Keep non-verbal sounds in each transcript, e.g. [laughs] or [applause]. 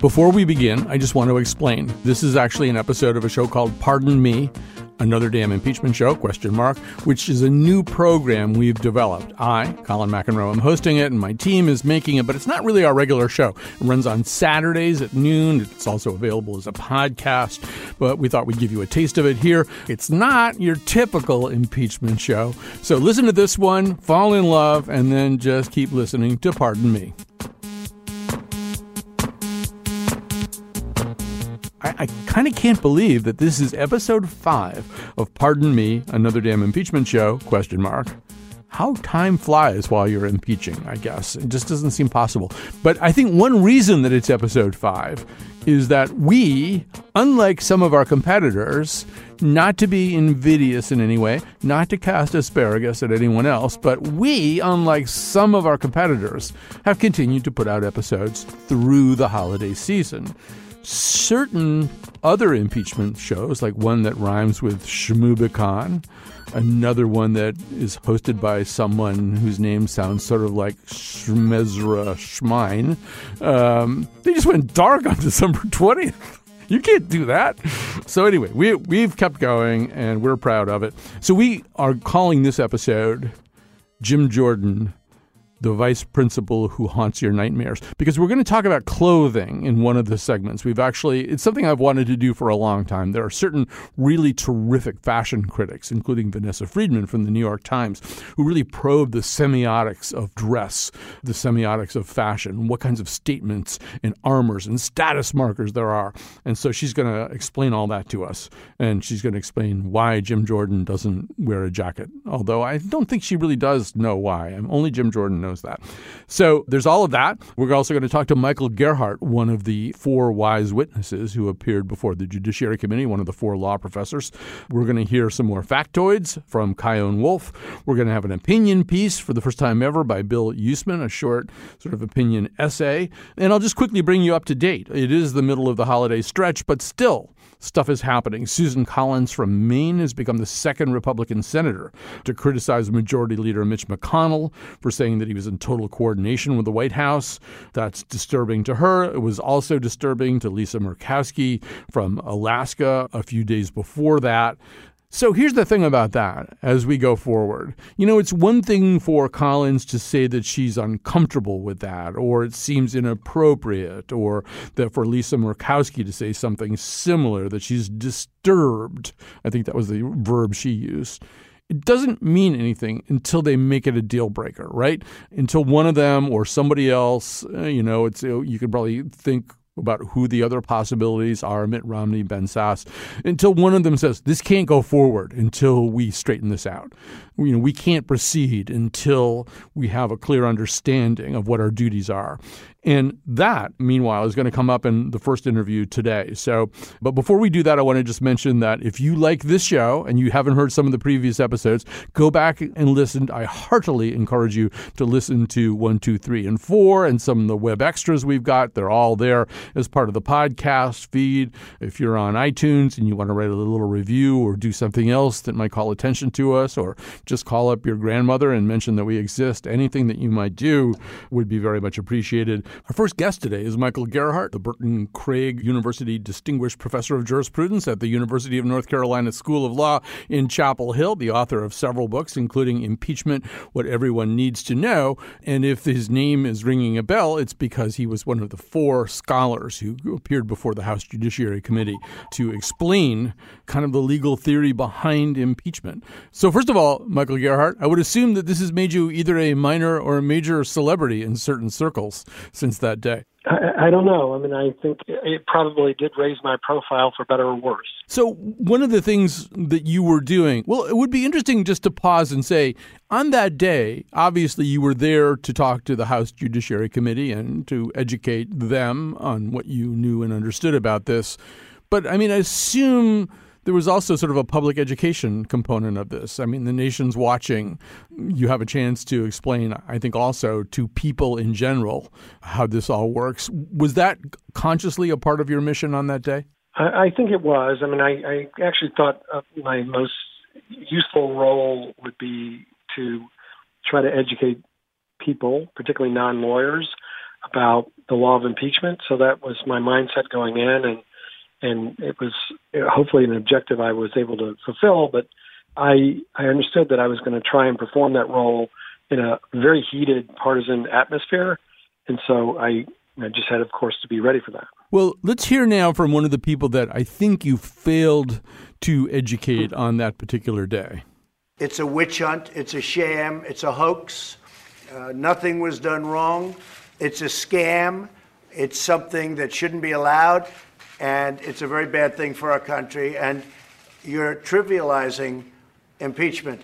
Before we begin, I just want to explain. This is actually an episode of a show called Pardon Me, another damn impeachment show, question mark, which is a new program we've developed. I, Colin McEnroe, am hosting it and my team is making it, but it's not really our regular show. It runs on Saturdays at noon. It's also available as a podcast, but we thought we'd give you a taste of it here. It's not your typical impeachment show. So listen to this one, fall in love, and then just keep listening to Pardon Me. I, I kind of can't believe that this is episode five of Pardon Me, Another Damn Impeachment Show, question mark. How time flies while you're impeaching, I guess. It just doesn't seem possible. But I think one reason that it's episode five is that we, unlike some of our competitors, not to be invidious in any way, not to cast asparagus at anyone else, but we, unlike some of our competitors, have continued to put out episodes through the holiday season certain other impeachment shows, like one that rhymes with Shmoobican, another one that is hosted by someone whose name sounds sort of like Shmezra Schmein, um, they just went dark on [laughs] December 20th. You can't do that. So anyway, we we've kept going and we're proud of it. So we are calling this episode Jim Jordan the vice principal who haunts your nightmares because we're going to talk about clothing in one of the segments. We've actually, it's something I've wanted to do for a long time. There are certain really terrific fashion critics, including Vanessa Friedman from the New York Times, who really probe the semiotics of dress, the semiotics of fashion, what kinds of statements and armors and status markers there are. And so she's going to explain all that to us. And she's going to explain why Jim Jordan doesn't wear a jacket, although I don't think she really does know why. Only Jim Jordan knows that. So there's all of that. We're also going to talk to Michael Gerhardt, one of the four wise witnesses who appeared before the Judiciary Committee, one of the four law professors. We're going to hear some more factoids from Chion Wolf. We're going to have an opinion piece for the first time ever by Bill Yousman, a short sort of opinion essay. And I'll just quickly bring you up to date. It is the middle of the holiday stretch, but still, stuff is happening. Susan Collins from Maine has become the second Republican senator to criticize Majority Leader Mitch McConnell for saying that he was in total coordination with the White House. That's disturbing to her. It was also disturbing to Lisa Murkowski from Alaska a few days before that. So here's the thing about that as we go forward. You know, it's one thing for Collins to say that she's uncomfortable with that, or it seems inappropriate, or that for Lisa Murkowski to say something similar, that she's disturbed. I think that was the verb she used it doesn't mean anything until they make it a deal breaker, right? Until one of them or somebody else, uh, you know, it's you can probably think about who the other possibilities are Mitt Romney, Ben Sasse, until one of them says, this can't go forward until we straighten this out. You know, we can't proceed until we have a clear understanding of what our duties are. And that, meanwhile, is going to come up in the first interview today. So, but before we do that, I want to just mention that if you like this show and you haven't heard some of the previous episodes, go back and listen. I heartily encourage you to listen to one, two, three, and four, and some of the web extras we've got. They're all there as part of the podcast feed. If you're on iTunes and you want to write a little review or do something else that might call attention to us, or just call up your grandmother and mention that we exist, anything that you might do would be very much appreciated. Our first guest today is Michael Gerhardt, the Burton Craige University Distinguished Professor of Jurisprudence at the University of North Carolina School of Law in Chapel Hill, the author of several books, including Impeachment What Everyone Needs to Know. And if his name is ringing a bell, it's because he was one of the four scholars who appeared before the House Judiciary Committee to explain kind of the legal theory behind impeachment. So, first of all, Michael Gerhardt, I would assume that this has made you either a minor or a major celebrity in certain circles since that day? I, I, don't know. I mean, I think it probably did raise my profile for better or worse. So, one of the things that you were doing, well, it would be interesting just to pause and say, on that day, obviously you were there to talk to the House Judiciary Committee and to educate them on what you knew and understood about this. But I mean, I assume there was also sort of a public education component of this. I mean, the nation's watching. You have a chance to explain, I think, also to people in general how this all works. Was that consciously a part of your mission on that day? I, think it was. I mean, I, I actually thought my most useful role would be to try to educate people, particularly non lawyers, about the law of impeachment. So that was my mindset going in, and and it was hopefully an objective I was able to fulfill. But I I understood that I was going to try and perform that role in a very heated partisan atmosphere, and so I, I just had, of course, to be ready for that. Well, let's hear now from one of the people that I think you failed to educate on that particular day. It's a witch hunt. It's a sham. It's a hoax. Uh, nothing was done wrong. It's a scam. It's something that shouldn't be allowed, and it's a very bad thing for our country. And you're trivializing impeachment.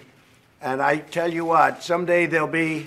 And I tell you what, someday there'll be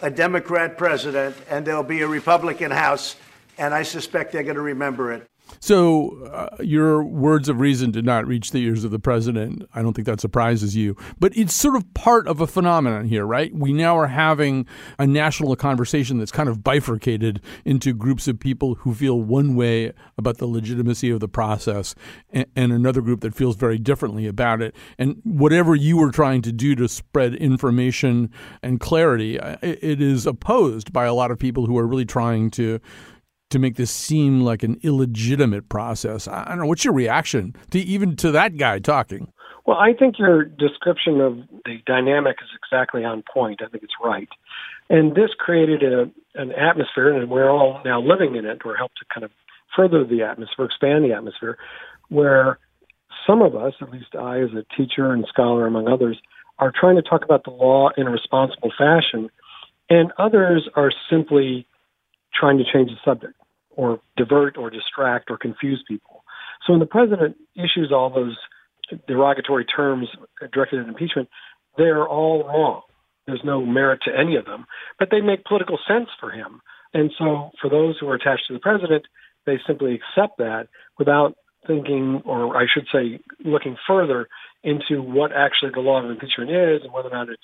a Democrat president and there'll be a Republican House, and I suspect they're going to remember it. So, uh, your words of reason did not reach the ears of the president. I don't think that surprises you. But it's sort of part of a phenomenon here, right? We now are having a national conversation that's kind of bifurcated into groups of people who feel one way about the legitimacy of the process and, and another group that feels very differently about it. And whatever you were trying to do to spread information and clarity, uh, it is opposed by a lot of people who are really trying to to make this seem like an illegitimate process. I don't know. What's your reaction to even to that guy talking? Well, I think your description of the dynamic is exactly on point. I think it's right. And this created a, an atmosphere, and we're all now living in it, or helped to kind of further the atmosphere, expand the atmosphere, where some of us, at least I as a teacher and scholar among others, are trying to talk about the law in a responsible fashion, and others are simply trying to change the subject or divert or distract or confuse people. So when the president issues all those derogatory terms directed at impeachment, they're all wrong. There's no merit to any of them, but they make political sense for him. And so for those who are attached to the president, they simply accept that without thinking, or I should say, looking further into what actually the law of impeachment is and whether or not it's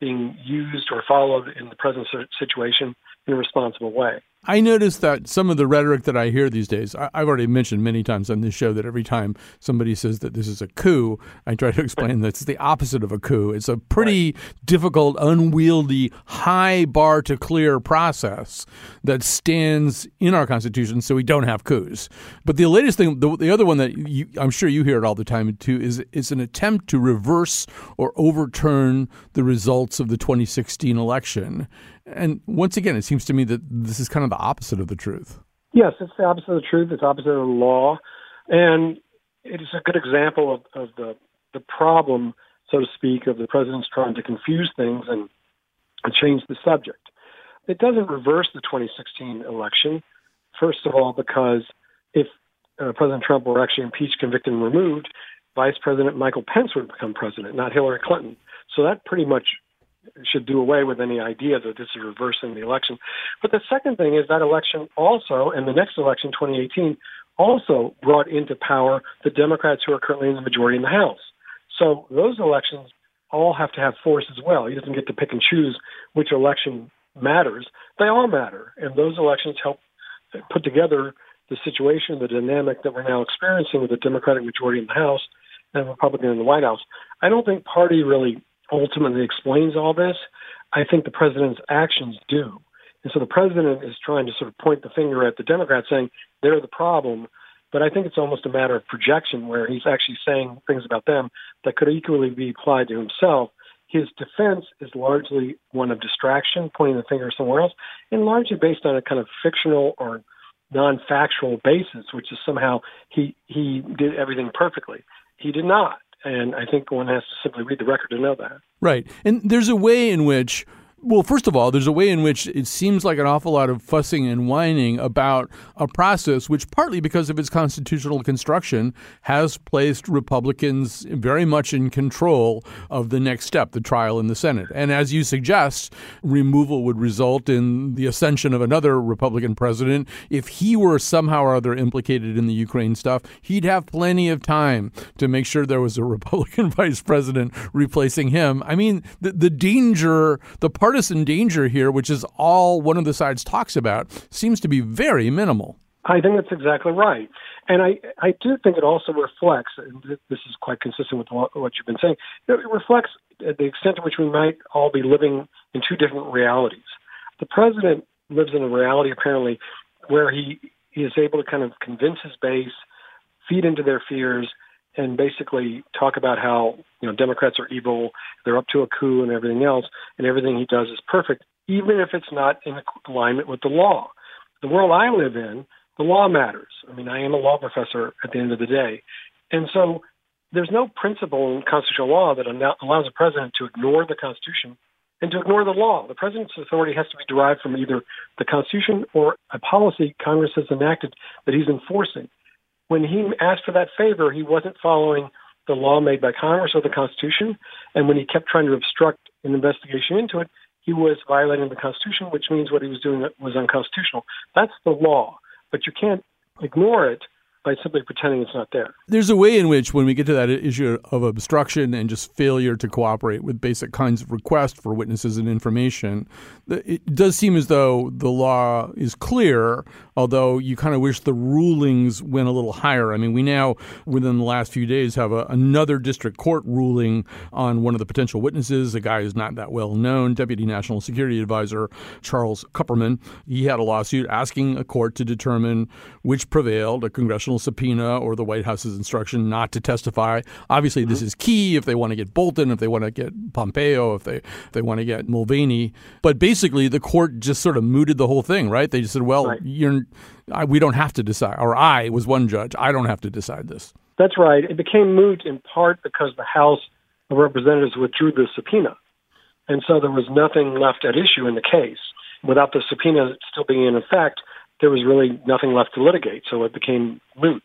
being used or followed in the present situation in a responsible way. I notice that some of the rhetoric that I hear these days, I, have already mentioned many times on this show that every time somebody says that this is a coup, I try to [laughs] explain that it's the opposite of a coup. It's a pretty right. difficult, unwieldy, high bar to clear process that stands in our Constitution so we don't have coups. But the latest thing, the, the other one that you, I'm sure you hear it all the time too, is, is an attempt to reverse or overturn the results of the 2016 election. And once again, it seems to me that this is kind of the opposite of the truth. Yes, it's the opposite of the truth. It's opposite of the law, and it is a good example of, of the the problem, so to speak, of the president's trying to confuse things and, and change the subject. It doesn't reverse the 2016 election. First of all, because if uh, President Trump were actually impeached, convicted, and removed, Vice President Michael Pence would become president, not Hillary Clinton. So that pretty much should do away with any idea that this is reversing the election. But the second thing is that election also, and the next election, 2018, also brought into power the Democrats who are currently in the majority in the House. So those elections all have to have force as well. He doesn't get to pick and choose which election matters. They all matter, and those elections help put together the situation, the dynamic that we're now experiencing with the Democratic majority in the House and Republican in the White House. I don't think party really ultimately explains all this. I think the president's actions do. And so the president is trying to sort of point the finger at the Democrats saying they're the problem. But I think it's almost a matter of projection where he's actually saying things about them that could equally be applied to himself. His defense is largely one of distraction, pointing the finger somewhere else, and largely based on a kind of fictional or non-factual basis, which is somehow he he did everything perfectly. He did not. And I think one has to simply read the record to know that. Right. And there's a way in which Well, first of all, there's a way in which it seems like an awful lot of fussing and whining about a process which, partly because of its constitutional construction, has placed Republicans very much in control of the next step, the trial in the Senate. And as you suggest, removal would result in the ascension of another Republican president. If he were somehow or other implicated in the Ukraine stuff, he'd have plenty of time to make sure there was a [laughs] Republican vice president replacing him. I mean, the, the danger, the partisan danger here, which is all one of the sides talks about, seems to be very minimal. I think that's exactly right. And I, I do think it also reflects, and this is quite consistent with what, you've been saying, it reflects the extent to which we might all be living in two different realities. The president lives in a reality, apparently, where he, he is able to kind of convince his base, feed into their fears, and basically talk about how you know Democrats are evil, they're up to a coup and everything else, and everything he does is perfect, even if it's not in alignment with the law. The world I live in, the law matters. I mean, I am a law professor at the end of the day, and so there's no principle in constitutional law that allows a president to ignore the Constitution and to ignore the law. The president's authority has to be derived from either the Constitution or a policy Congress has enacted that he's enforcing when he asked for that favor, he wasn't following the law made by Congress or the Constitution. And when he kept trying to obstruct an investigation into it, he was violating the Constitution, which means what he was doing was unconstitutional. That's the law. But you can't ignore it by simply pretending it's not there. There's a way in which, when we get to that issue of obstruction and just failure to cooperate with basic kinds of requests for witnesses and information, it does seem as though the law is clear, although you kind of wish the rulings went a little higher. I mean, we now, within the last few days, have a, another district court ruling on one of the potential witnesses, a guy who's not that well known, Deputy National Security Advisor Charles Kupperman. He had a lawsuit asking a court to determine which prevailed, a congressional subpoena or the White House's instruction not to testify. Obviously, mm-hmm. this is key if they want to get Bolton, if they want to get Pompeo, if they if they want to get Mulvaney. But basically, the court just sort of mooted the whole thing, right? They just said, "Well, right. you're I, we don't have to decide." Or I was one judge. I don't have to decide this. That's right. It became moot in part because the House of Representatives withdrew the subpoena, and so there was nothing left at issue in the case. Without the subpoena still being in effect, there was really nothing left to litigate, so it became moot.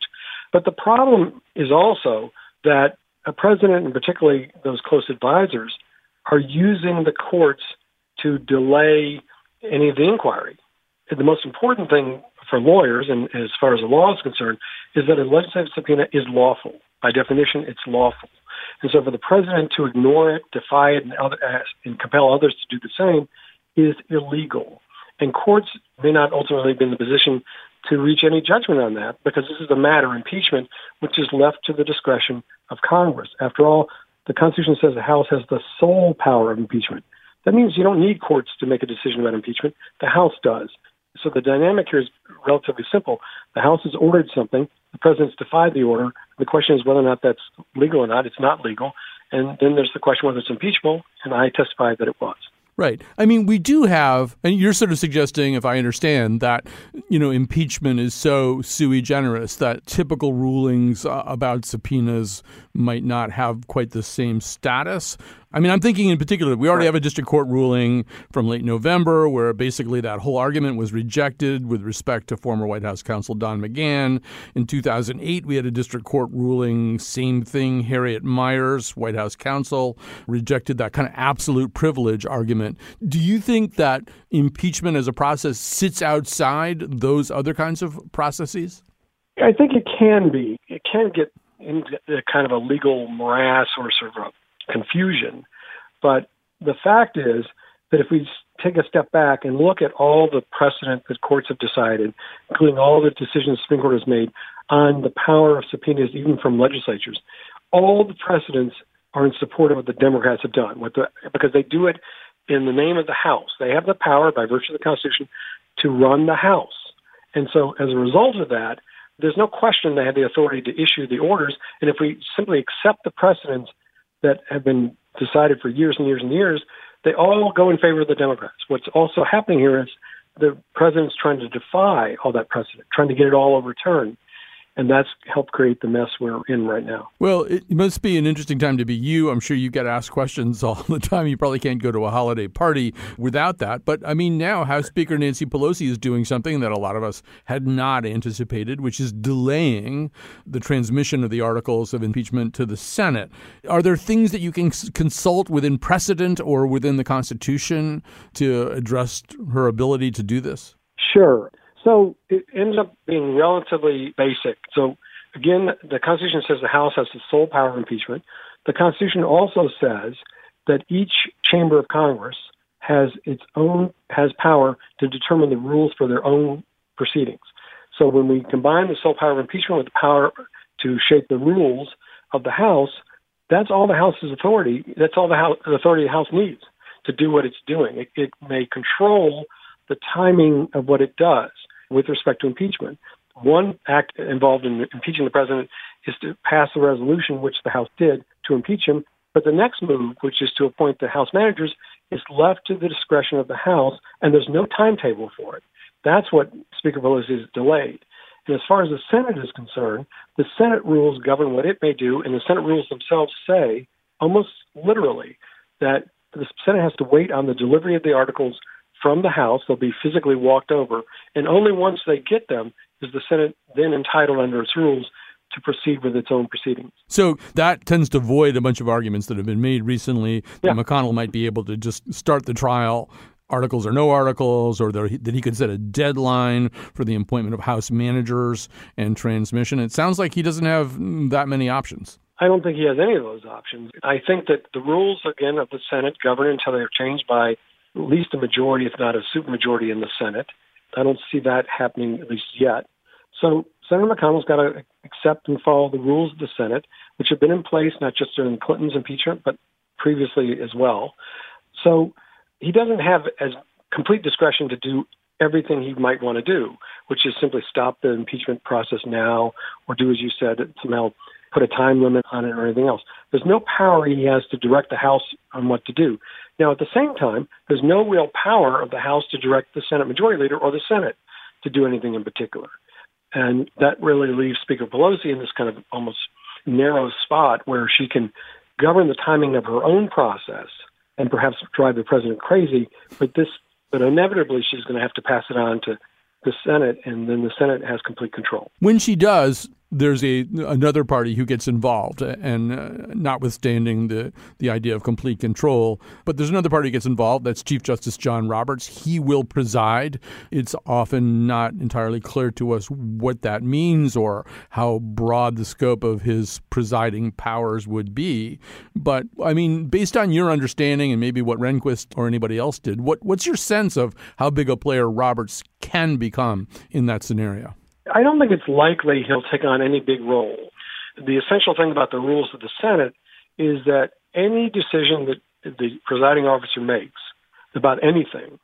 But the problem is also that a president, and particularly those close advisors, are using the courts to delay any of the inquiry. And the most important thing for lawyers, and as far as the law is concerned, is that a legislative subpoena is lawful. By definition, it's lawful. And so for the president to ignore it, defy it, and, other, and compel others to do the same is illegal. And courts may not ultimately be in the position to reach any judgment on that because this is a matter, impeachment, which is left to the discretion of Congress. After all, the Constitution says the House has the sole power of impeachment. That means you don't need courts to make a decision about impeachment. The House does. So the dynamic here is relatively simple. The House has ordered something. The president's defied the order. The question is whether or not that's legal or not. It's not legal. And then there's the question whether it's impeachable. And I testified that it was. Right. I mean, we do have, and you're sort of suggesting, if I understand, that, you know, impeachment is so sui generis that typical rulings uh, about subpoenas might not have quite the same status. I mean, I'm thinking in particular, we already have a district court ruling from late November where basically that whole argument was rejected with respect to former White House counsel Don McGahn. In 2008, we had a district court ruling, same thing. Harriet Miers, White House counsel, rejected that kind of absolute privilege argument. Do you think that impeachment as a process sits outside those other kinds of processes? I think it can be. It can get into kind of a legal morass or sort of a confusion. But the fact is that if we take a step back and look at all the precedent that courts have decided, including all the decisions the Supreme Court has made on the power of subpoenas, even from legislatures, all the precedents are in support of what the Democrats have done, the, because they do it in the name of the House. They have the power, by virtue of the Constitution, to run the House. And so, as a result of that, there's no question they had the authority to issue the orders. And if we simply accept the precedents that have been decided for years and years and years, they all go in favor of the Democrats. What's also happening here is the president's trying to defy all that precedent, trying to get it all overturned. And that's helped create the mess we're in right now. Well, it must be an interesting time to be you. I'm sure you get asked questions [laughs] all the time. You probably can't go to a holiday party without that. But I mean, now House Speaker Nancy Pelosi is doing something that a lot of us had not anticipated, which is delaying the transmission of the articles of impeachment to the Senate. Are there things that you can consult within precedent or within the Constitution to address her ability to do this? Sure. So it ends up being relatively basic. So again, the Constitution says the House has the sole power of impeachment. The Constitution also says that each chamber of Congress has its own has power to determine the rules for their own proceedings. So when we combine the sole power of impeachment with the power to shape the rules of the House, that's all the House's authority. That's all the, House, the authority the House needs to do what it's doing. It, it may control the timing of what it does with respect to impeachment. One act involved in impeaching the president is to pass a resolution, which the House did, to impeach him. But the next move, which is to appoint the House managers, is left to the discretion of the House, and there's no timetable for it. That's what Speaker Pelosi has delayed. And as far as the Senate is concerned, the Senate rules govern what it may do, and the Senate rules themselves say, almost literally, that the Senate has to wait on the delivery of the articles from the House. They'll be physically walked over, and only once they get them is the Senate then entitled under its rules to proceed with its own proceedings. So that tends to void a bunch of arguments that have been made recently that yeah. McConnell might be able to just start the trial. Articles or no articles, or that he could set a deadline for the appointment of House managers and transmission. It sounds like he doesn't have that many options. I don't think he has any of those options. I think that the rules, again, of the Senate govern until they're changed by at least a majority, if not a supermajority in the Senate. I don't see that happening at least yet. So Senator McConnell's got to accept and follow the rules of the Senate, which have been in place not just during Clinton's impeachment, but previously as well. So he doesn't have as complete discretion to do everything he might want to do, which is simply stop the impeachment process now or do, as you said, somehow put a time limit on it or anything else. There's no power he has to direct the House on what to do. Now, at the same time, there's no real power of the House to direct the Senate Majority Leader or the Senate to do anything in particular. And that really leaves Speaker Pelosi in this kind of almost narrow spot where she can govern the timing of her own process and perhaps drive the president crazy. But this, but inevitably, she's going to have to pass it on to the Senate, and then the Senate has complete control. When she does, there's a another party who gets involved, and uh, notwithstanding the the idea of complete control, but there's another party gets involved. That's Chief Justice John Roberts. He will preside. It's often not entirely clear to us what that means or how broad the scope of his presiding powers would be. But I mean, based on your understanding and maybe what Rehnquist or anybody else did, what what's your sense of how big a player Roberts can become in that scenario? I don't think it's likely he'll take on any big role. The essential thing about the rules of the Senate is that any decision that the presiding officer makes about anything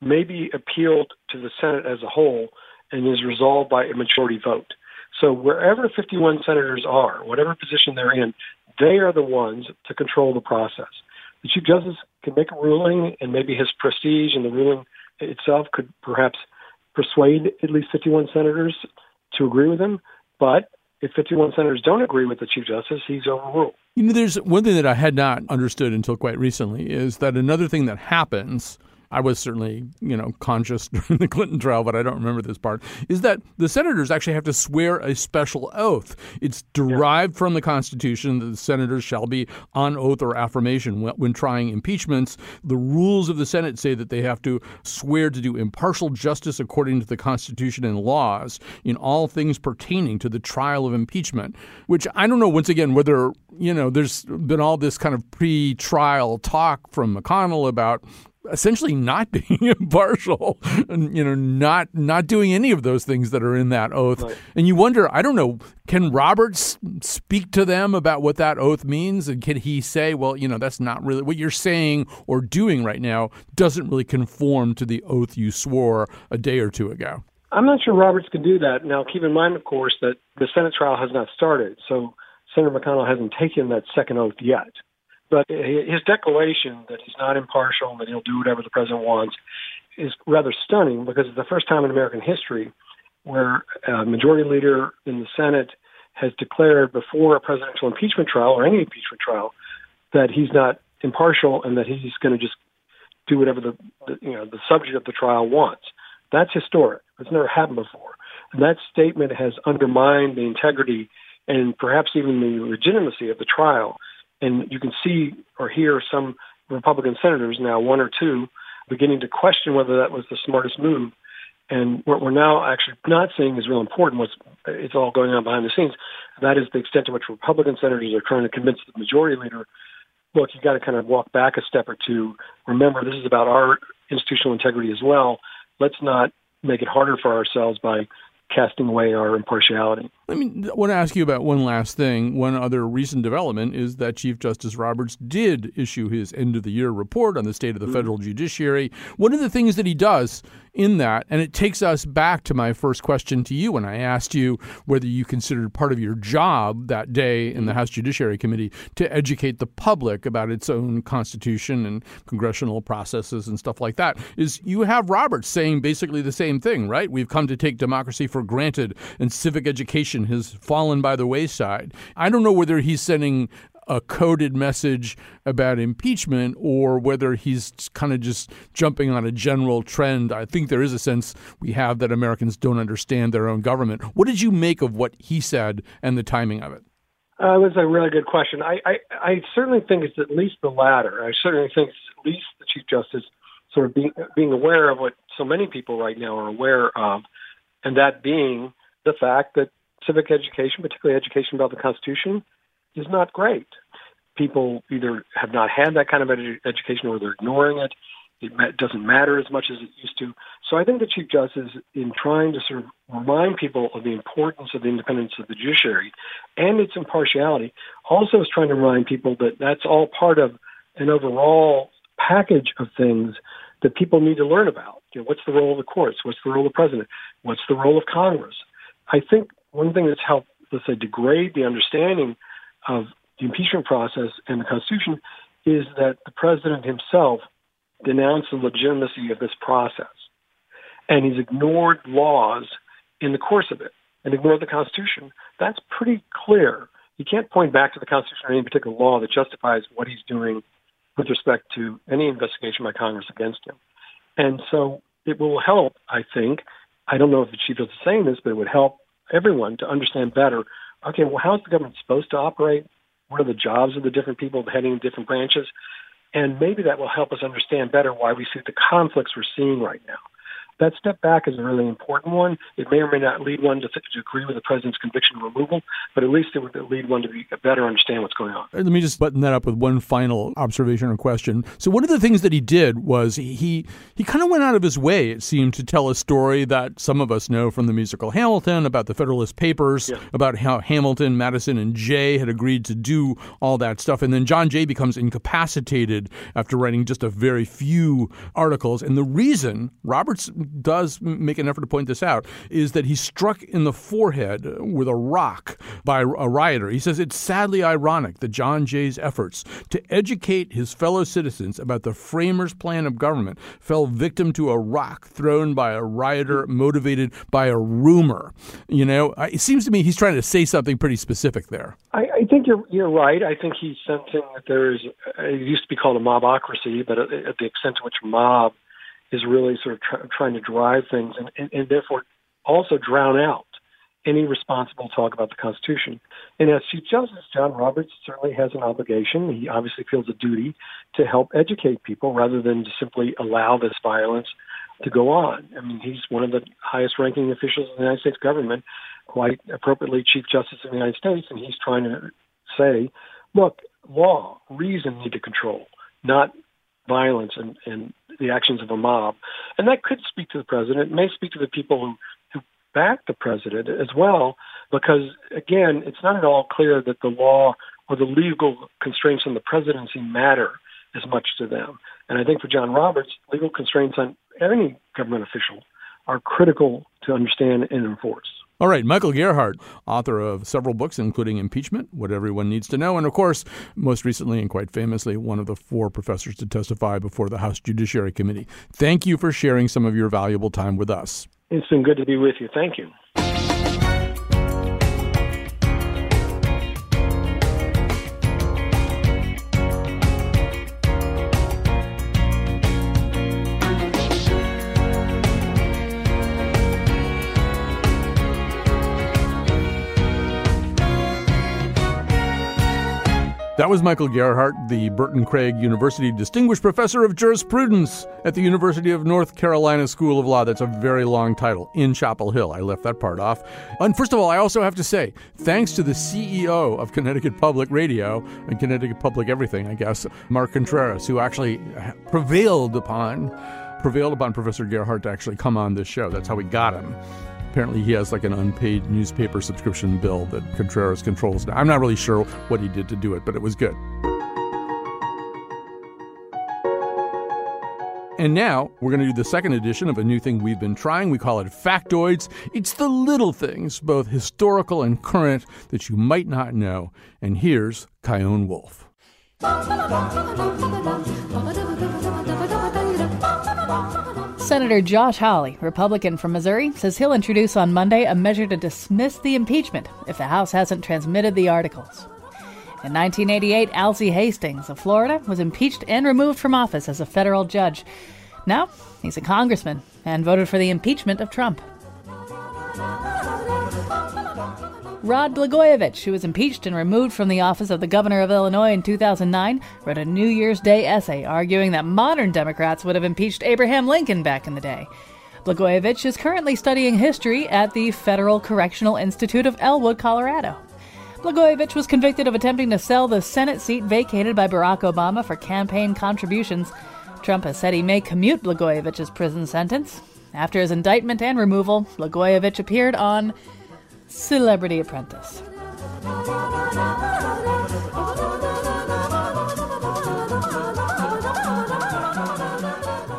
may be appealed to the Senate as a whole and is resolved by a majority vote. So wherever 51 senators are, whatever position they're in, they are the ones to control the process. The Chief Justice can make a ruling, and maybe his prestige and the ruling itself could perhaps persuade at least 51 senators to agree with him. But if 51 senators don't agree with the Chief Justice, he's overruled. You know, there's one thing that I had not understood until quite recently is that another thing that happens I was certainly, you know, conscious [laughs] during the Clinton trial, but I don't remember this part, is that the senators actually have to swear a special oath. It's derived yeah. from the Constitution that the senators shall be on oath or affirmation when trying impeachments. The rules of the Senate say that they have to swear to do impartial justice according to the Constitution and laws in all things pertaining to the trial of impeachment, which I don't know, once again, whether, you know, there's been all this kind of pre trial talk from McConnell about essentially not [laughs] being impartial and you know not not doing any of those things that are in that oath. Right. and you wonder i don't know can roberts speak to them about what that oath means? And can he say well you know that's not really what you're saying or doing right now doesn't really conform to the oath you swore a day or two ago? I'm not sure roberts can do that. Now keep in mind of course that the senate trial has not started. So senator mcconnell hasn't taken that second oath yet but his declaration that he's not impartial and that he'll do whatever the president wants is rather stunning because it's the first time in American history where a majority leader in the Senate has declared before a presidential impeachment trial or any impeachment trial that he's not impartial and that he's going to just do whatever the, the you know the subject of the trial wants. That's historic. It's never happened before. And that statement has undermined the integrity and perhaps even the legitimacy of the trial. And you can see or hear some Republican senators now, one or two, beginning to question whether that was the smartest move. And what we're now actually not seeing is real important. What's it's all going on behind the scenes. That is the extent to which Republican senators are trying to convince the majority leader, look, you've got to kind of walk back a step or two. Remember, this is about our institutional integrity as well. Let's not make it harder for ourselves by casting away our impartiality. I mean, I want to ask you about one last thing. One other recent development is that Chief Justice Roberts did issue his end of the year report on the state of the mm-hmm. federal judiciary. One of the things that he does in that, and it takes us back to my first question to you when I asked you whether you considered part of your job that day in the House Judiciary Committee to educate the public about its own constitution and congressional processes and stuff like that. Is you have Roberts saying basically the same thing, right? We've come to take democracy for granted and civic education has fallen by the wayside. I don't know whether he's sending a coded message about impeachment or whether he's kind of just jumping on a general trend. I think there is a sense we have that Americans don't understand their own government. What did you make of what he said and the timing of it? Uh, was a really good question. I, I, I certainly think it's at least the latter. I certainly think it's at least the Chief Justice sort of being, being aware of what so many people right now are aware of, and that being the fact that civic education, particularly education about the Constitution, is not great. People either have not had that kind of edu- education or they're ignoring it. It ma- doesn't matter as much as it used to. So I think the Chief Justice, in trying to sort of remind people of the importance of the independence of the judiciary and its impartiality, also is trying to remind people that that's all part of an overall package of things that people need to learn about. You know, what's the role of the courts? What's the role of the president? What's the role of Congress? I think one thing that's helped, let's say, degrade the understanding of the impeachment process and the Constitution is that the president himself denounced the legitimacy of this process. And he's ignored laws in the course of it and ignored the Constitution. That's pretty clear. You can't point back to the Constitution or any particular law that justifies what he's doing with respect to any investigation by Congress against him. And so it will help, I think. I don't know if the chief is saying this, but it would help everyone to understand better. Okay, well, how is the government supposed to operate? What are the jobs of the different people heading different branches? And maybe that will help us understand better why we see the conflicts we're seeing right now that step back is a really important one. It may or may not lead one to, to agree with the president's conviction removal, but at least it would lead one to be, better understand what's going on. Let me just button that up with one final observation or question. So one of the things that he did was he he kind of went out of his way, it seemed, to tell a story that some of us know from the musical Hamilton about the Federalist Papers, yeah. about how Hamilton, Madison, and Jay had agreed to do all that stuff, and then John Jay becomes incapacitated after writing just a very few articles, and the reason Roberts does make an effort to point this out is that he's struck in the forehead with a rock by a rioter. He says it's sadly ironic that John Jay's efforts to educate his fellow citizens about the framers' plan of government fell victim to a rock thrown by a rioter motivated by a rumor. You know, it seems to me he's trying to say something pretty specific there. I, I think you're you're right. I think he's sensing that there is. It used to be called a mobocracy, but at the extent to which mob is really sort of tr- trying to drive things and, and, and therefore also drown out any responsible talk about the Constitution. And as Chief Justice, John Roberts certainly has an obligation. He obviously feels a duty to help educate people rather than to simply allow this violence to go on. I mean, he's one of the highest ranking officials in the United States government, quite appropriately Chief Justice of the United States, and he's trying to say, look, law, reason need to control, not violence and, and the actions of a mob. And that could speak to the president. It may speak to the people who, who back the president as well, because, again, it's not at all clear that the law or the legal constraints on the presidency matter as much to them. And I think for John Roberts, legal constraints on any government official are critical to understand and enforce. All right, Michael Gerhardt, author of several books, including Impeachment, What Everyone Needs to Know, and of course, most recently and quite famously, one of the four professors to testify before the House Judiciary Committee. Thank you for sharing some of your valuable time with us. It's been good to be with you. Thank you. That was Michael Gerhardt, the Burton Craige University Distinguished Professor of Jurisprudence at the University of North Carolina School of Law. That's a very long title in Chapel Hill. I left that part off. And first of all, I also have to say, thanks to the CEO of Connecticut Public Radio and Connecticut Public Everything, I guess, Mark Contreras, who actually prevailed upon prevailed upon Professor Gerhardt to actually come on this show. That's how we got him. Apparently, he has like an unpaid newspaper subscription bill that Contreras controls. I'm not really sure what he did to do it, but it was good. And now we're going to do the second edition of a new thing we've been trying. We call it Factoids. It's the little things, both historical and current, that you might not know. And here's Chion Wolf. [laughs] Senator Josh Hawley, Republican from Missouri, says he'll introduce on Monday a measure to dismiss the impeachment if the House hasn't transmitted the articles. In 1988, Alcee Hastings of Florida was impeached and removed from office as a federal judge. Now, he's a congressman and voted for the impeachment of Trump. Rod Blagojevich, who was impeached and removed from the office of the governor of Illinois in 2009, wrote a New Year's Day essay arguing that modern Democrats would have impeached Abraham Lincoln back in the day. Blagojevich is currently studying history at the Federal Correctional Institute of Elwood, Colorado. Blagojevich was convicted of attempting to sell the Senate seat vacated by Barack Obama for campaign contributions. Trump has said he may commute Blagojevich's prison sentence. After his indictment and removal, Blagojevich appeared on Celebrity Apprentice.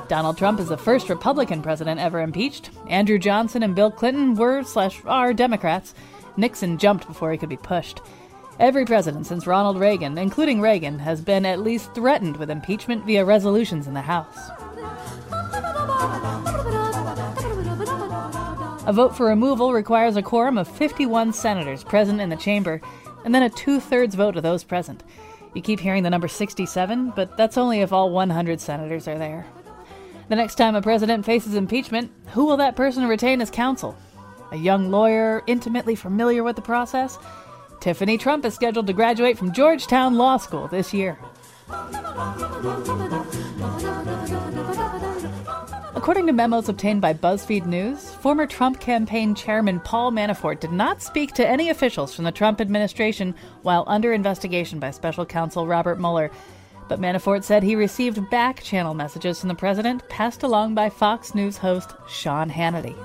Donald Trump is the first Republican president ever impeached. Andrew Johnson and Bill Clinton were slash are Democrats. Nixon jumped before he could be pushed. Every president since Ronald Reagan, including Reagan, has been at least threatened with impeachment via resolutions in the House. A vote for removal requires a quorum of 51 senators present in the chamber, and then a two thirds vote of those present. You keep hearing the number 67, but that's only if all 100 senators are there. The next time a president faces impeachment, who will that person retain as counsel? A young lawyer intimately familiar with the process? Tiffany Trump is scheduled to graduate from Georgetown Law School this year. According to memos obtained by BuzzFeed News, former Trump campaign chairman Paul Manafort did not speak to any officials from the Trump administration while under investigation by special counsel Robert Mueller. But Manafort said he received back channel messages from the president passed along by Fox News host Sean Hannity.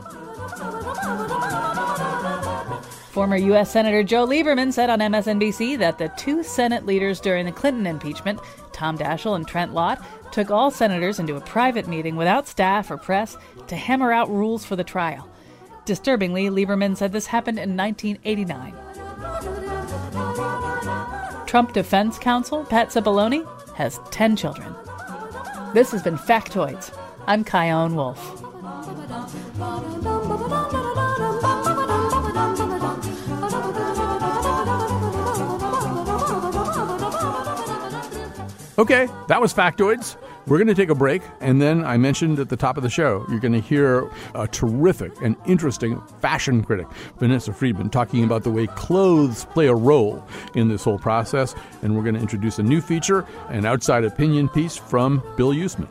Former U.S. Senator Joe Lieberman said on MSNBC that the two Senate leaders during the Clinton impeachment, Tom Daschle and Trent Lott, took all senators into a private meeting without staff or press to hammer out rules for the trial. Disturbingly, Lieberman said this happened in 1989. Trump Defense Counsel Pat Cipollone has 10 children. This has been Factoids. I'm Chion Wolf. Okay, that was Factoids. We're going to take a break, and then I mentioned at the top of the show, you're going to hear a terrific and interesting fashion critic, Vanessa Friedman, talking about the way clothes play a role in this whole process. And we're going to introduce a new feature, an outside opinion piece from Bill Yousman.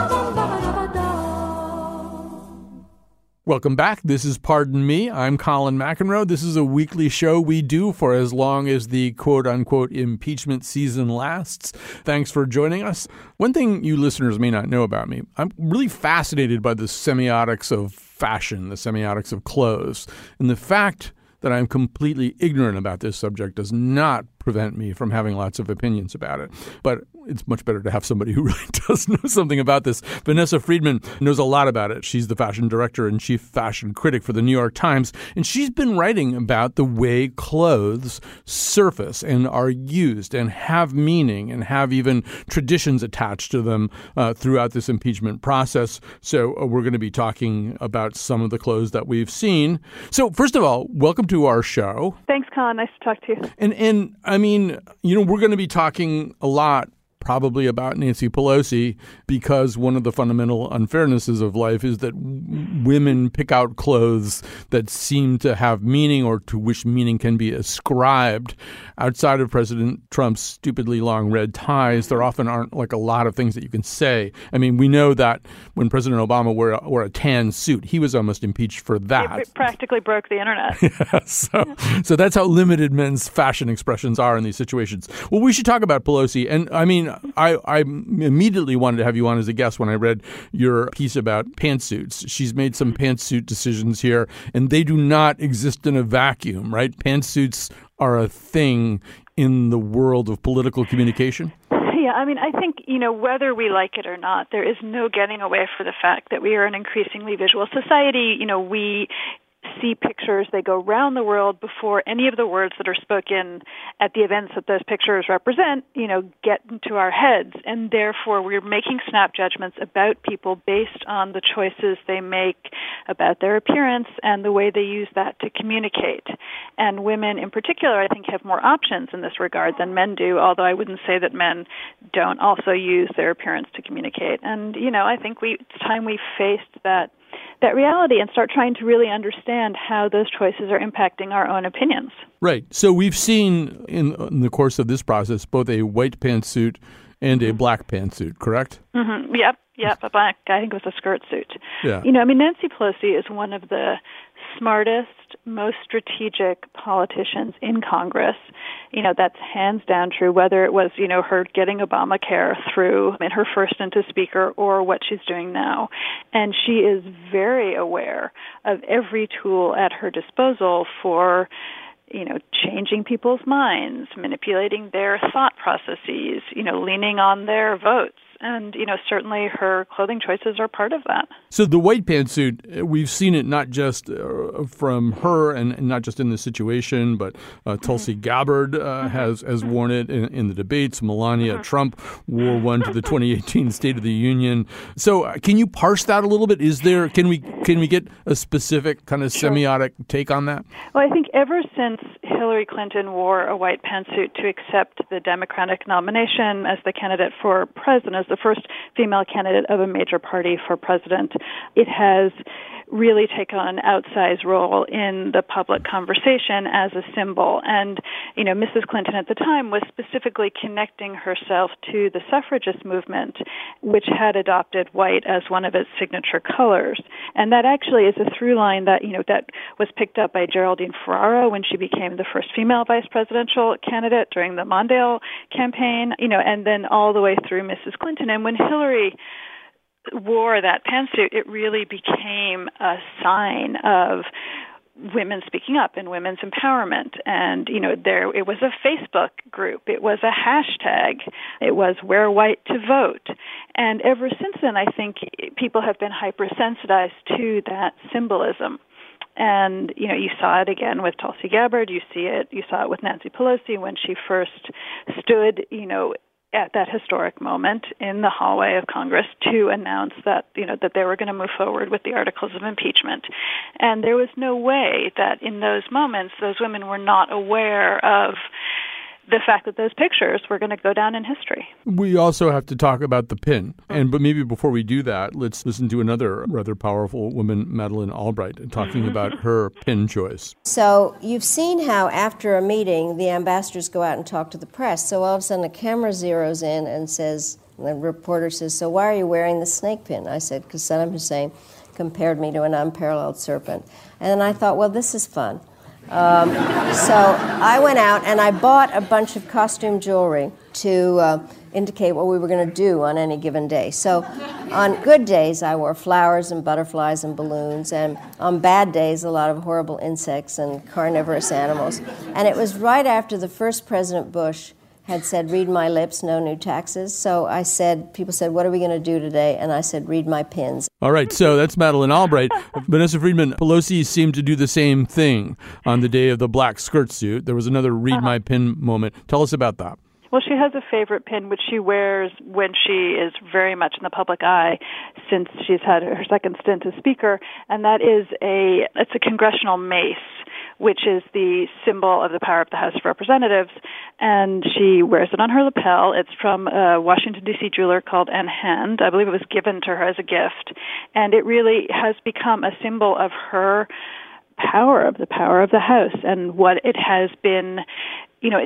[laughs] Welcome back. This is Pardon Me. I'm Colin McEnroe. This is a weekly show we do for as long as the quote unquote impeachment season lasts. Thanks for joining us. One thing you listeners may not know about me I'm really fascinated by the semiotics of fashion, the semiotics of clothes, and the fact that I'm completely ignorant about this subject does not prevent me from having lots of opinions about it. But it's much better to have somebody who [laughs] really does know something about this. Vanessa Friedman knows a lot about it. She's the fashion director and chief fashion critic for the New York Times, and she's been writing about the way clothes surface and are used and have meaning and have even traditions attached to them uh, throughout this impeachment process. So uh, we're going to be talking about some of the clothes that we've seen. So first of all, welcome to our show. Thanks, Colin. Nice to talk to you. And and I mean, you know, we're going to be talking a lot probably about Nancy Pelosi because one of the fundamental unfairnesses of life is that women pick out clothes that seem to have meaning or to which meaning can be ascribed. Outside of President Trump's stupidly long red ties, there often aren't like a lot of things that you can say. I mean, we know that when President Obama wore a, wore a tan suit, he was almost impeached for that. It [laughs] practically broke the internet. [laughs] yeah, so, so that's how limited men's fashion expressions are in these situations. Well, we should talk about Pelosi. And I mean, I, I immediately wanted to have you on as a guest when I read your piece about pantsuits. She's made some pantsuit decisions here, and they do not exist in a vacuum, right? Pantsuits are a thing in the world of political communication. Yeah, I mean, I think, you know, whether we like it or not, there is no getting away from the fact that we are an increasingly visual society. You know, we see pictures. They go around the world before any of the words that are spoken at the events that those pictures represent, you know, get into our heads. And therefore, we're making snap judgments about people based on the choices they make about their appearance and the way they use that to communicate. And women in particular, I think, have more options in this regard than men do, although I wouldn't say that men don't also use their appearance to communicate. And, you know, I think we, it's time we faced that that reality and start trying to really understand how those choices are impacting our own opinions. Right. So we've seen in, in the course of this process both a white pantsuit and a black pantsuit, correct? Mm-hmm. Yep. Yep. A black, I think it was a skirt suit. Yeah. You know, I mean, Nancy Pelosi is one of the smartest, most strategic politicians in Congress. You know, that's hands down true, whether it was, you know, her getting Obamacare through in her first into speaker or what she's doing now. And she is very aware of every tool at her disposal for you know, changing people's minds, manipulating their thought processes, you know, leaning on their votes and you know certainly her clothing choices are part of that. So the white pantsuit, uh, we've seen it not just uh, from her and, not just in this situation, but uh, Tulsi mm-hmm. Gabbard uh, mm-hmm. has has worn it in, in the debates. Melania mm-hmm. Trump wore one to the 2018 State of the Union. So uh, can you parse that a little bit? Is there can we can we get a specific kind of sure. semiotic take on that? Well, I think ever since Hillary Clinton wore a white pantsuit to accept the Democratic nomination as the candidate for president, as the first female candidate of a major party for president. It has really taken an outsized role in the public conversation as a symbol. And, you know, Mrs. Clinton at the time was specifically connecting herself to the suffragist movement, which had adopted white as one of its signature colors. And that actually is a through line that, you know, that was picked up by Geraldine Ferraro when she became the first female vice presidential candidate during the Mondale campaign, you know, and then all the way through Mrs. Clinton. And when Hillary wore that pantsuit, it really became a sign of women speaking up and women's empowerment. And you know there it was a facebook group it was a hashtag it was wear white to vote. And ever since then i think people have been hypersensitized to that symbolism. And you know you saw it again with Tulsi Gabbard you see it you saw it with Nancy Pelosi when she first stood you know at that historic moment in the hallway of Congress to announce that you know that they were going to move forward with the articles of impeachment. And there was no way that in those moments those women were not aware of the fact that those pictures were going to go down in history. We also have to talk about the pin. And but maybe before we do that, let's listen to another rather powerful woman, Madeleine Albright, talking mm-hmm. about her pin choice. So you've seen how after a meeting the ambassadors go out and talk to the press. So all of a sudden a camera zeroes in and says the reporter says, "So why are you wearing the snake pin?" I said, "Because Saddam Hussein compared me to an unparalleled serpent." And then I thought, well, this is fun. Um, so I went out and I bought a bunch of costume jewelry to uh, indicate what we were going to do on any given day. So on good days, I wore flowers and butterflies and balloons, and on bad days, a lot of horrible insects and carnivorous animals. And it was right after the first President Bush had said, read my lips, no new taxes. So I said, people said, what are we going to do today? And I said, read my pins. All right, so that's Madeleine Albright. [laughs] Vanessa Friedman, Pelosi seemed to do the same thing on the day of the black skirt suit. There was another read uh-huh. my pin moment. Tell us about that. Well, she has a favorite pin which she wears when she is very much in the public eye since she's had her second stint as speaker, and that is a it's a congressional mace which is the symbol of the power of the House of Representatives, and she wears it on her lapel. It's from a Washington D.C. jeweler called Ann Hand. I believe it was given to her as a gift, and it really has become a symbol of her power of the power of the house and what it has been you know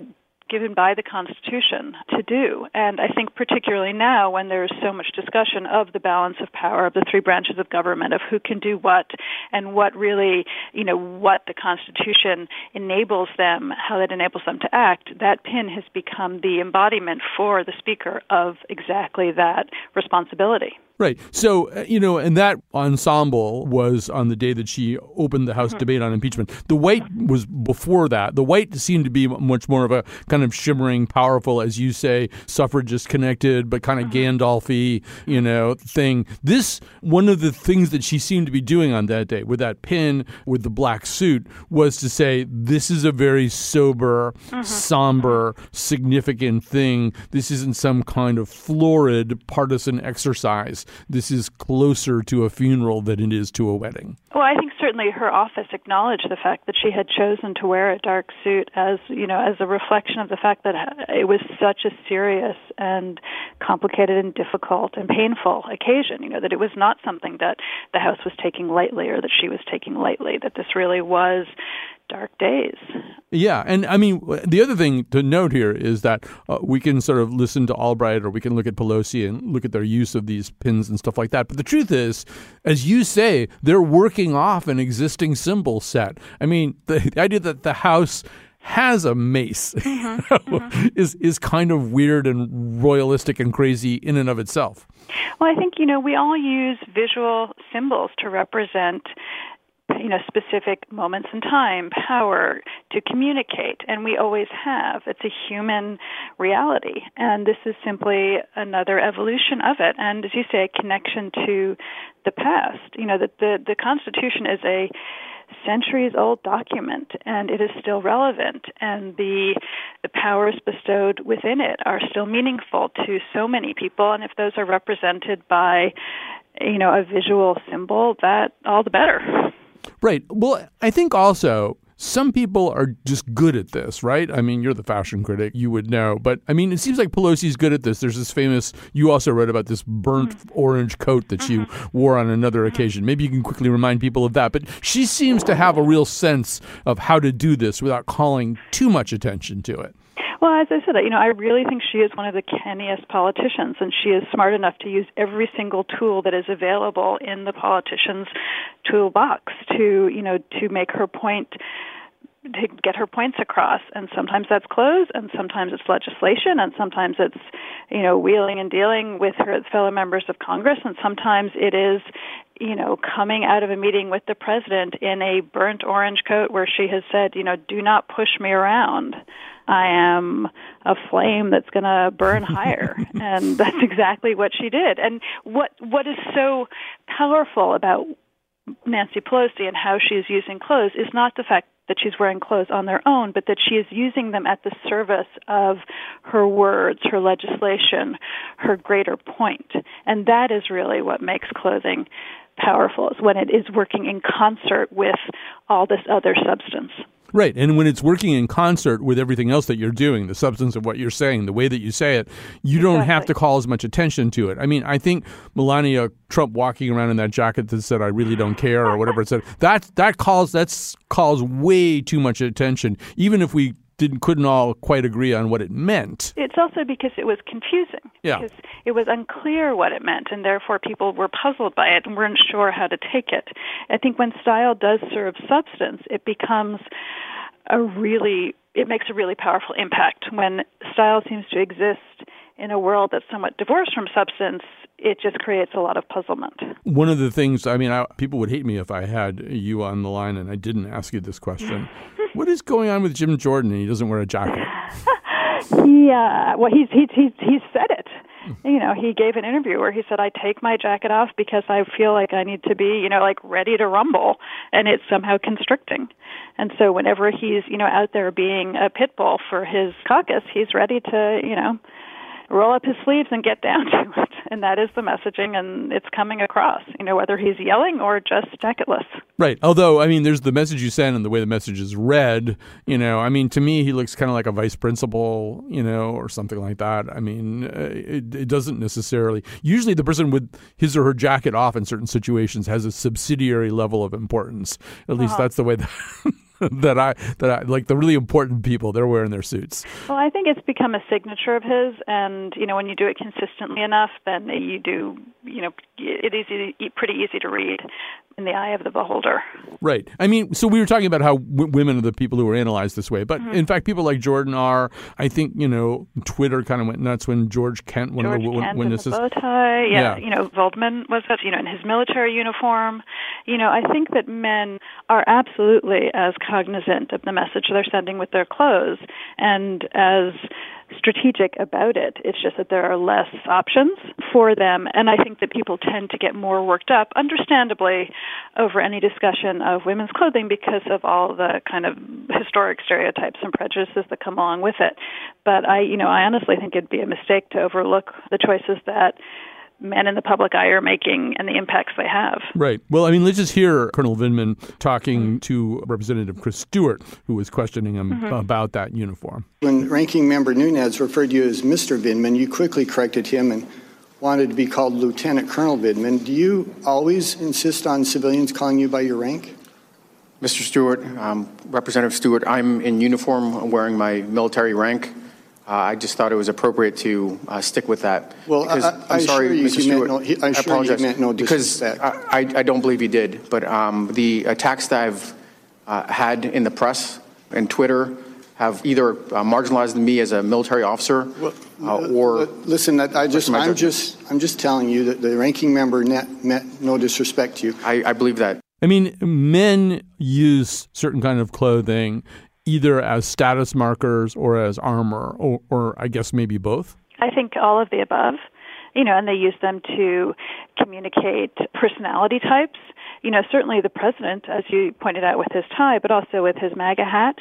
given by the Constitution to do. And I think particularly now when there's so much discussion of the balance of power of the three branches of government, of who can do what and what really, you know, what the Constitution enables them, how that enables them to act, that pin has become the embodiment for the Speaker of exactly that responsibility. Right. So, uh, you know, and that ensemble was on the day that she opened the House mm-hmm. debate on impeachment. The white was before that. The white seemed to be much more of a kind of shimmering, powerful, as you say, suffragist connected, but kind of mm-hmm. Gandalfy, you know, thing. This, one of the things that she seemed to be doing on that day with that pin, with the black suit, was to say, this is a very sober, mm-hmm. somber, significant thing. This isn't some kind of florid partisan exercise this is closer to a funeral than it is to a wedding. Well, I think certainly her office acknowledged the fact that she had chosen to wear a dark suit as, you know, as a reflection of the fact that uh, it was such a serious and complicated and difficult and painful occasion, you know, that it was not something that the house was taking lightly or that she was taking lightly, that this really was dark days. Yeah, and I mean, the other thing to note here is that uh, we can sort of listen to Albright or we can look at Pelosi and look at their use of these pins and stuff like that. But the truth is, as you say, they're working off an existing symbol set. I mean, the, [laughs] the idea that the House has a mace [laughs] mm-hmm. [laughs] mm-hmm. is is kind of weird and royalistic and crazy in and of itself. Well, I think you know we all use visual symbols to represent you know specific moments in time power to communicate. And we always have. It's a human reality. And this is simply another evolution of it. And as you say a connection to the past. You know that the the constitution is a centuries old document and it is still relevant. And the the powers bestowed within it are still meaningful to so many people. And if those are represented by you know a visual symbol that all the better Right. Well, I think also some people are just good at this, right? I mean, you're the fashion critic, you would know. But I mean, it seems like Pelosi's good at this. There's this famous, you also wrote about this burnt mm-hmm. orange coat that she mm-hmm. wore on another mm-hmm. occasion. Maybe you can quickly remind people of that. But she seems to have a real sense of how to do this without calling too much attention to it. Well, as I said, you know, I really think she is one of the canniest politicians, and she is smart enough to use every single tool that is available in the politician's toolbox to, you know, to make her point to get her points across. And sometimes that's clothes and sometimes it's legislation and sometimes it's you know wheeling and dealing with her fellow members of congress. And sometimes it is you know coming out of a meeting with the president in a burnt orange coat where she has said you know do not push me around I am a flame that's going to burn [laughs] higher. and that's exactly what she did. And what what is so powerful about Nancy Pelosi and how she is using clothes is not the fact that she's wearing clothes on their own, but that she is using them at the service of her words, her legislation, her greater point. And that is really what makes clothing powerful, is when it is working in concert with all this other substance. Right. And when it's working in concert with everything else that you're doing, the substance of what you're saying, the way that you say it, you don't have to call as much attention to it. I mean, I think Melania Trump walking around in that jacket that said, I really don't care or whatever it said, that, that calls, that's calls way too much attention, even if we didn't couldn't all quite agree on what it meant. It's also because it was confusing. Yeah. Because it was unclear what it meant and therefore people were puzzled by it and weren't sure how to take it. I think when style does serve substance, it becomes a really it makes a really powerful impact. When style seems to exist in a world that's somewhat divorced from substance, it just creates a lot of puzzlement. One of the things, I mean, I, people would hate me if I had you on the line and I didn't ask you this question. [laughs] what is going on with Jim Jordan and he doesn't wear a jacket? [laughs] he uh well he's he's he's he's said it you know he gave an interview where he said i take my jacket off because i feel like i need to be you know like ready to rumble and it's somehow constricting. And so whenever he's you know out there being a pit bull for his caucus he's ready to you know roll up his sleeves and get down [laughs] to it. And that is the messaging, and it's coming across, you know, whether he's yelling or just jacketless. Right. Although, I mean, there's the message you send and the way the message is read. You know, I mean, to me, he looks kind of like a vice principal, you know, or something like that. I mean, uh, it, it doesn't necessarily. Usually, the person with his or her jacket off in certain situations has a subsidiary level of importance. At least uh-huh. that's the way that. [laughs] [laughs] that I that I like the really important people. They're wearing their suits. Well, I think it's become a signature of his, and you know when you do it consistently enough, then you do you know it is pretty easy to read in the eye of the beholder. Right. I mean, so we were talking about how w- women are the people who are analyzed this way, but mm-hmm. in fact, people like Jordan are. I think you know, Twitter kind of went nuts when George Kent, one George of the w- Kent witnesses, the bow tie. Yeah, yeah, you know, Vindman was that you know in his military uniform. You know, I think that men are absolutely as cognizant of the message they're sending with their clothes and as strategic about it. It's just that there are less options for them. And I think that people tend to get more worked up, understandably, over any discussion of women's clothing because of all the kind of historic stereotypes and prejudices that come along with it. But I, you know, I honestly think it'd be a mistake to overlook the choices that men in the public eye are making and the impacts they have. Right. Well, I mean, let's just hear Colonel Vindman talking to Representative Chris Stewart, who was questioning him mm-hmm. about that uniform. When Ranking Member Nunes referred to you as Mr. Vindman, you quickly corrected him and wanted to be called Lieutenant Colonel Vindman. Do you always insist on civilians calling you by your rank? Mr. Stewart, um, Representative Stewart, I'm in uniform wearing my military rank. Uh, I just thought it was appropriate to uh, stick with that. Well, because, I, I, am sorry, you, Mr. Stewart. No, he, I, I apologize. meant no because I, I, don't believe he did. But um, the attacks that I've uh, had in the press and Twitter have either uh, marginalized me as a military officer well, uh, or listen. I just, I'm just, I'm just telling you that the ranking member net, meant no disrespect to you. I, I believe that. I mean, men use certain kind of clothing either as status markers or as armor, or, or I guess maybe both? I think all of the above. You know, and they use them to communicate personality types. You know, certainly the president, as you pointed out with his tie, but also with his MAGA hat,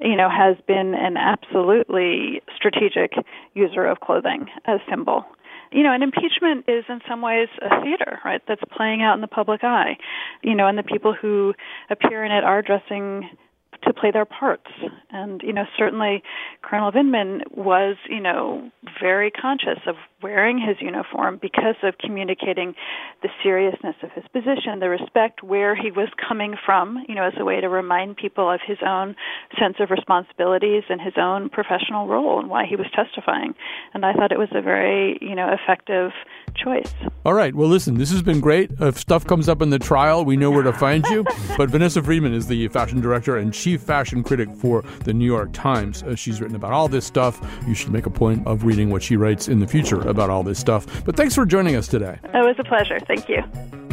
you know, has been an absolutely strategic user of clothing as symbol you know, and impeachment is in some ways a theater, right? That's playing out in the public eye. You know, and the people who appear in it are dressing play their parts. And, you know, certainly Colonel Vindman was, you know, very conscious of wearing his uniform because of communicating the seriousness of his position, the respect where he was coming from, you know, as a way to remind people of his own sense of responsibilities and his own professional role and why he was testifying. And I thought it was a very, you know, effective choice. All right. Well, listen, this has been great. If stuff comes up in the trial, we know where to find you. [laughs] but Vanessa Friedman is the fashion director and chief fashion critic for the New York Times. Uh, she's written about all this stuff. You should make a point of reading what she writes in the future about all this stuff. But thanks for joining us today. It was a pleasure. Thank you.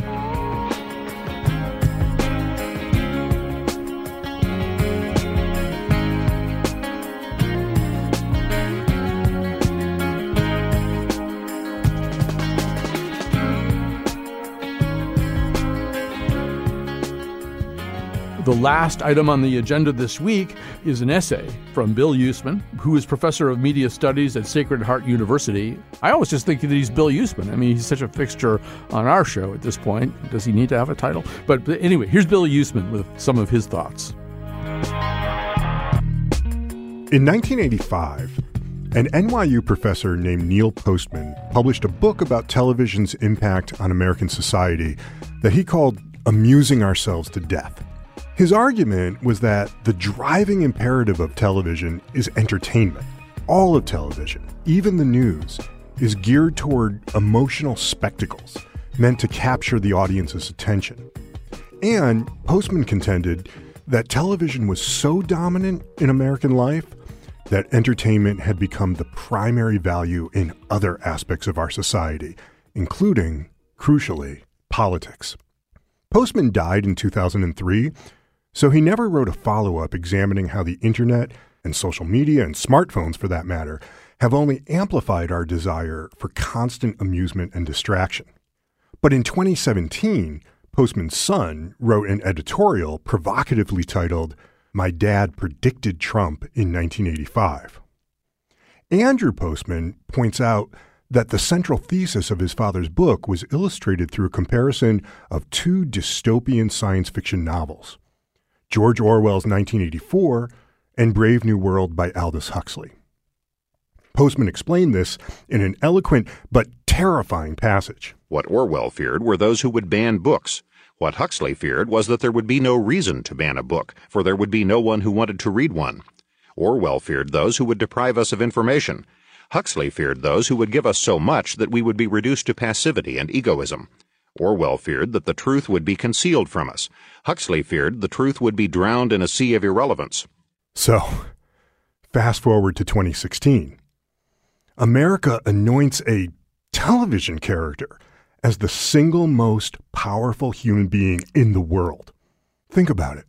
The last item on the agenda this week is an essay from Bill Yousman, who is professor of media studies at Sacred Heart University. I always just think that he's Bill Yousman. I mean, he's such a fixture on our show at this point. Does he need to have a title? But anyway, here's Bill Yousman with some of his thoughts. In 1985, an NYU professor named Neil Postman published a book about television's impact on American society that he called Amusing Ourselves to Death. His argument was that the driving imperative of television is entertainment. All of television, even the news, is geared toward emotional spectacles meant to capture the audience's attention. And Postman contended that television was so dominant in American life that entertainment had become the primary value in other aspects of our society, including, crucially, politics. Postman died in 2003, so he never wrote a follow up examining how the internet and social media and smartphones for that matter have only amplified our desire for constant amusement and distraction. But in 2017, Postman's son wrote an editorial provocatively titled, My Dad Predicted Trump in 1985. Andrew Postman points out that the central thesis of his father's book was illustrated through a comparison of two dystopian science fiction novels George Orwell's 1984 and Brave New World by Aldous Huxley. Postman explained this in an eloquent but terrifying passage. What Orwell feared were those who would ban books. What Huxley feared was that there would be no reason to ban a book, for there would be no one who wanted to read one. Orwell feared those who would deprive us of information. Huxley feared those who would give us so much that we would be reduced to passivity and egoism. Orwell feared that the truth would be concealed from us. Huxley feared the truth would be drowned in a sea of irrelevance. So, fast forward to 2016. America anoints a television character as the single most powerful human being in the world. Think about it.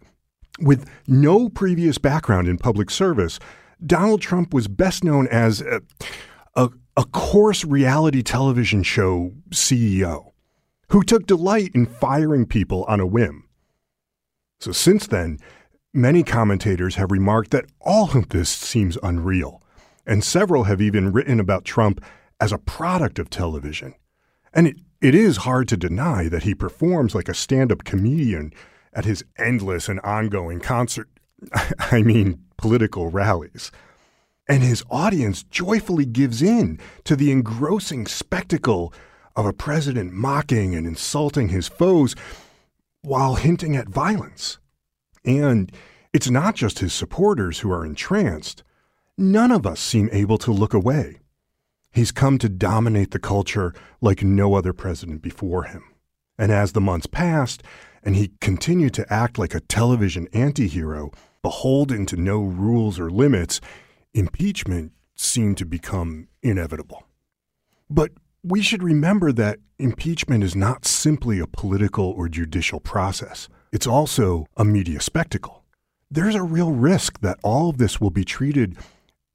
With no previous background in public service, Donald Trump was best known as a, a, a coarse reality television show CEO who took delight in firing people on a whim. So, since then, many commentators have remarked that all of this seems unreal, and several have even written about Trump as a product of television. And it, it is hard to deny that he performs like a stand up comedian at his endless and ongoing concert, [laughs] I mean, political rallies. And his audience joyfully gives in to the engrossing spectacle of a president mocking and insulting his foes while hinting at violence. And it's not just his supporters who are entranced. None of us seem able to look away. He's come to dominate the culture like no other president before him. And as the months passed, and he continued to act like a television antihero, beholden to no rules or limits, impeachment seemed to become inevitable. But we should remember that impeachment is not simply a political or judicial process, it's also a media spectacle. There's a real risk that all of this will be treated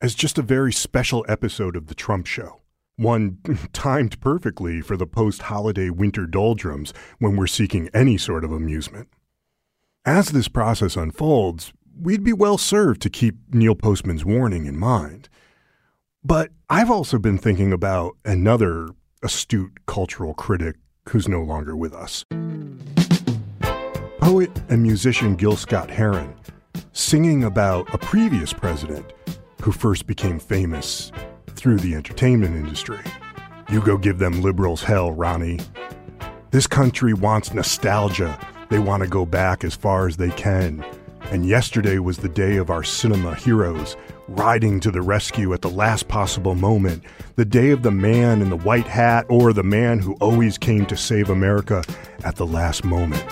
as just a very special episode of The Trump Show one [laughs] timed perfectly for the post holiday winter doldrums when we're seeking any sort of amusement. As this process unfolds, we'd be well served to keep Neil Postman's warning in mind. But I've also been thinking about another astute cultural critic who's no longer with us. Poet and musician Gil Scott Heron, singing about a previous president who first became famous through the entertainment industry. You go give them liberals hell, Ronnie. This country wants nostalgia. They want to go back as far as they can. And yesterday was the day of our cinema heroes riding to the rescue at the last possible moment, the day of the man in the white hat or the man who always came to save America at the last moment.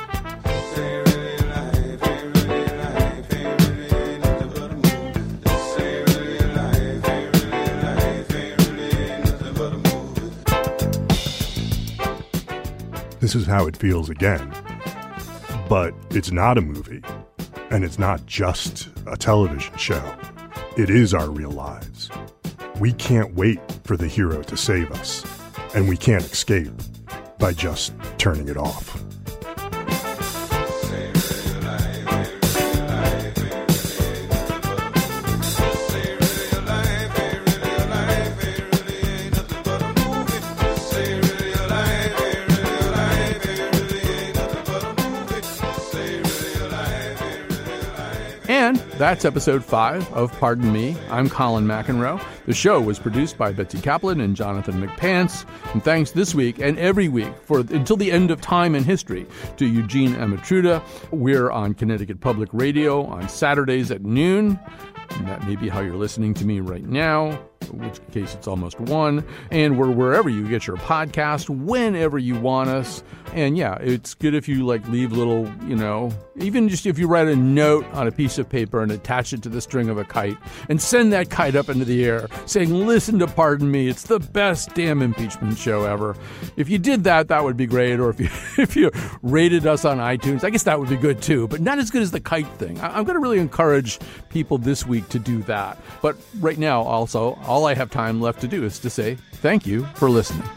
This is how it feels again. But it's not a movie, and it's not just a television show. It is our real lives. We can't wait for the hero to save us, and we can't escape by just turning it off. That's episode five of Pardon Me. I'm Colin McEnroe. The show was produced by Betsy Kaplan and Jonathan McPants. And thanks this week and every week for until the end of time and history to Eugene Amatruda. We're on Connecticut Public Radio on Saturdays at noon. And that may be how you're listening to me right now. In which case it's almost one. And we're wherever you get your podcast, whenever you want us. And yeah, it's good if you like leave little, you know, even just if you write a note on a piece of paper and attach it to the string of a kite and send that kite up into the air saying, listen to Pardon Me, it's the best damn impeachment show ever. If you did that, that would be great. Or if you, [laughs] if you rated us on iTunes, I guess that would be good too, but not as good as the kite thing. I'm going to really encourage people this week to do that. But right now, also, all I have time left to do is to say thank you for listening.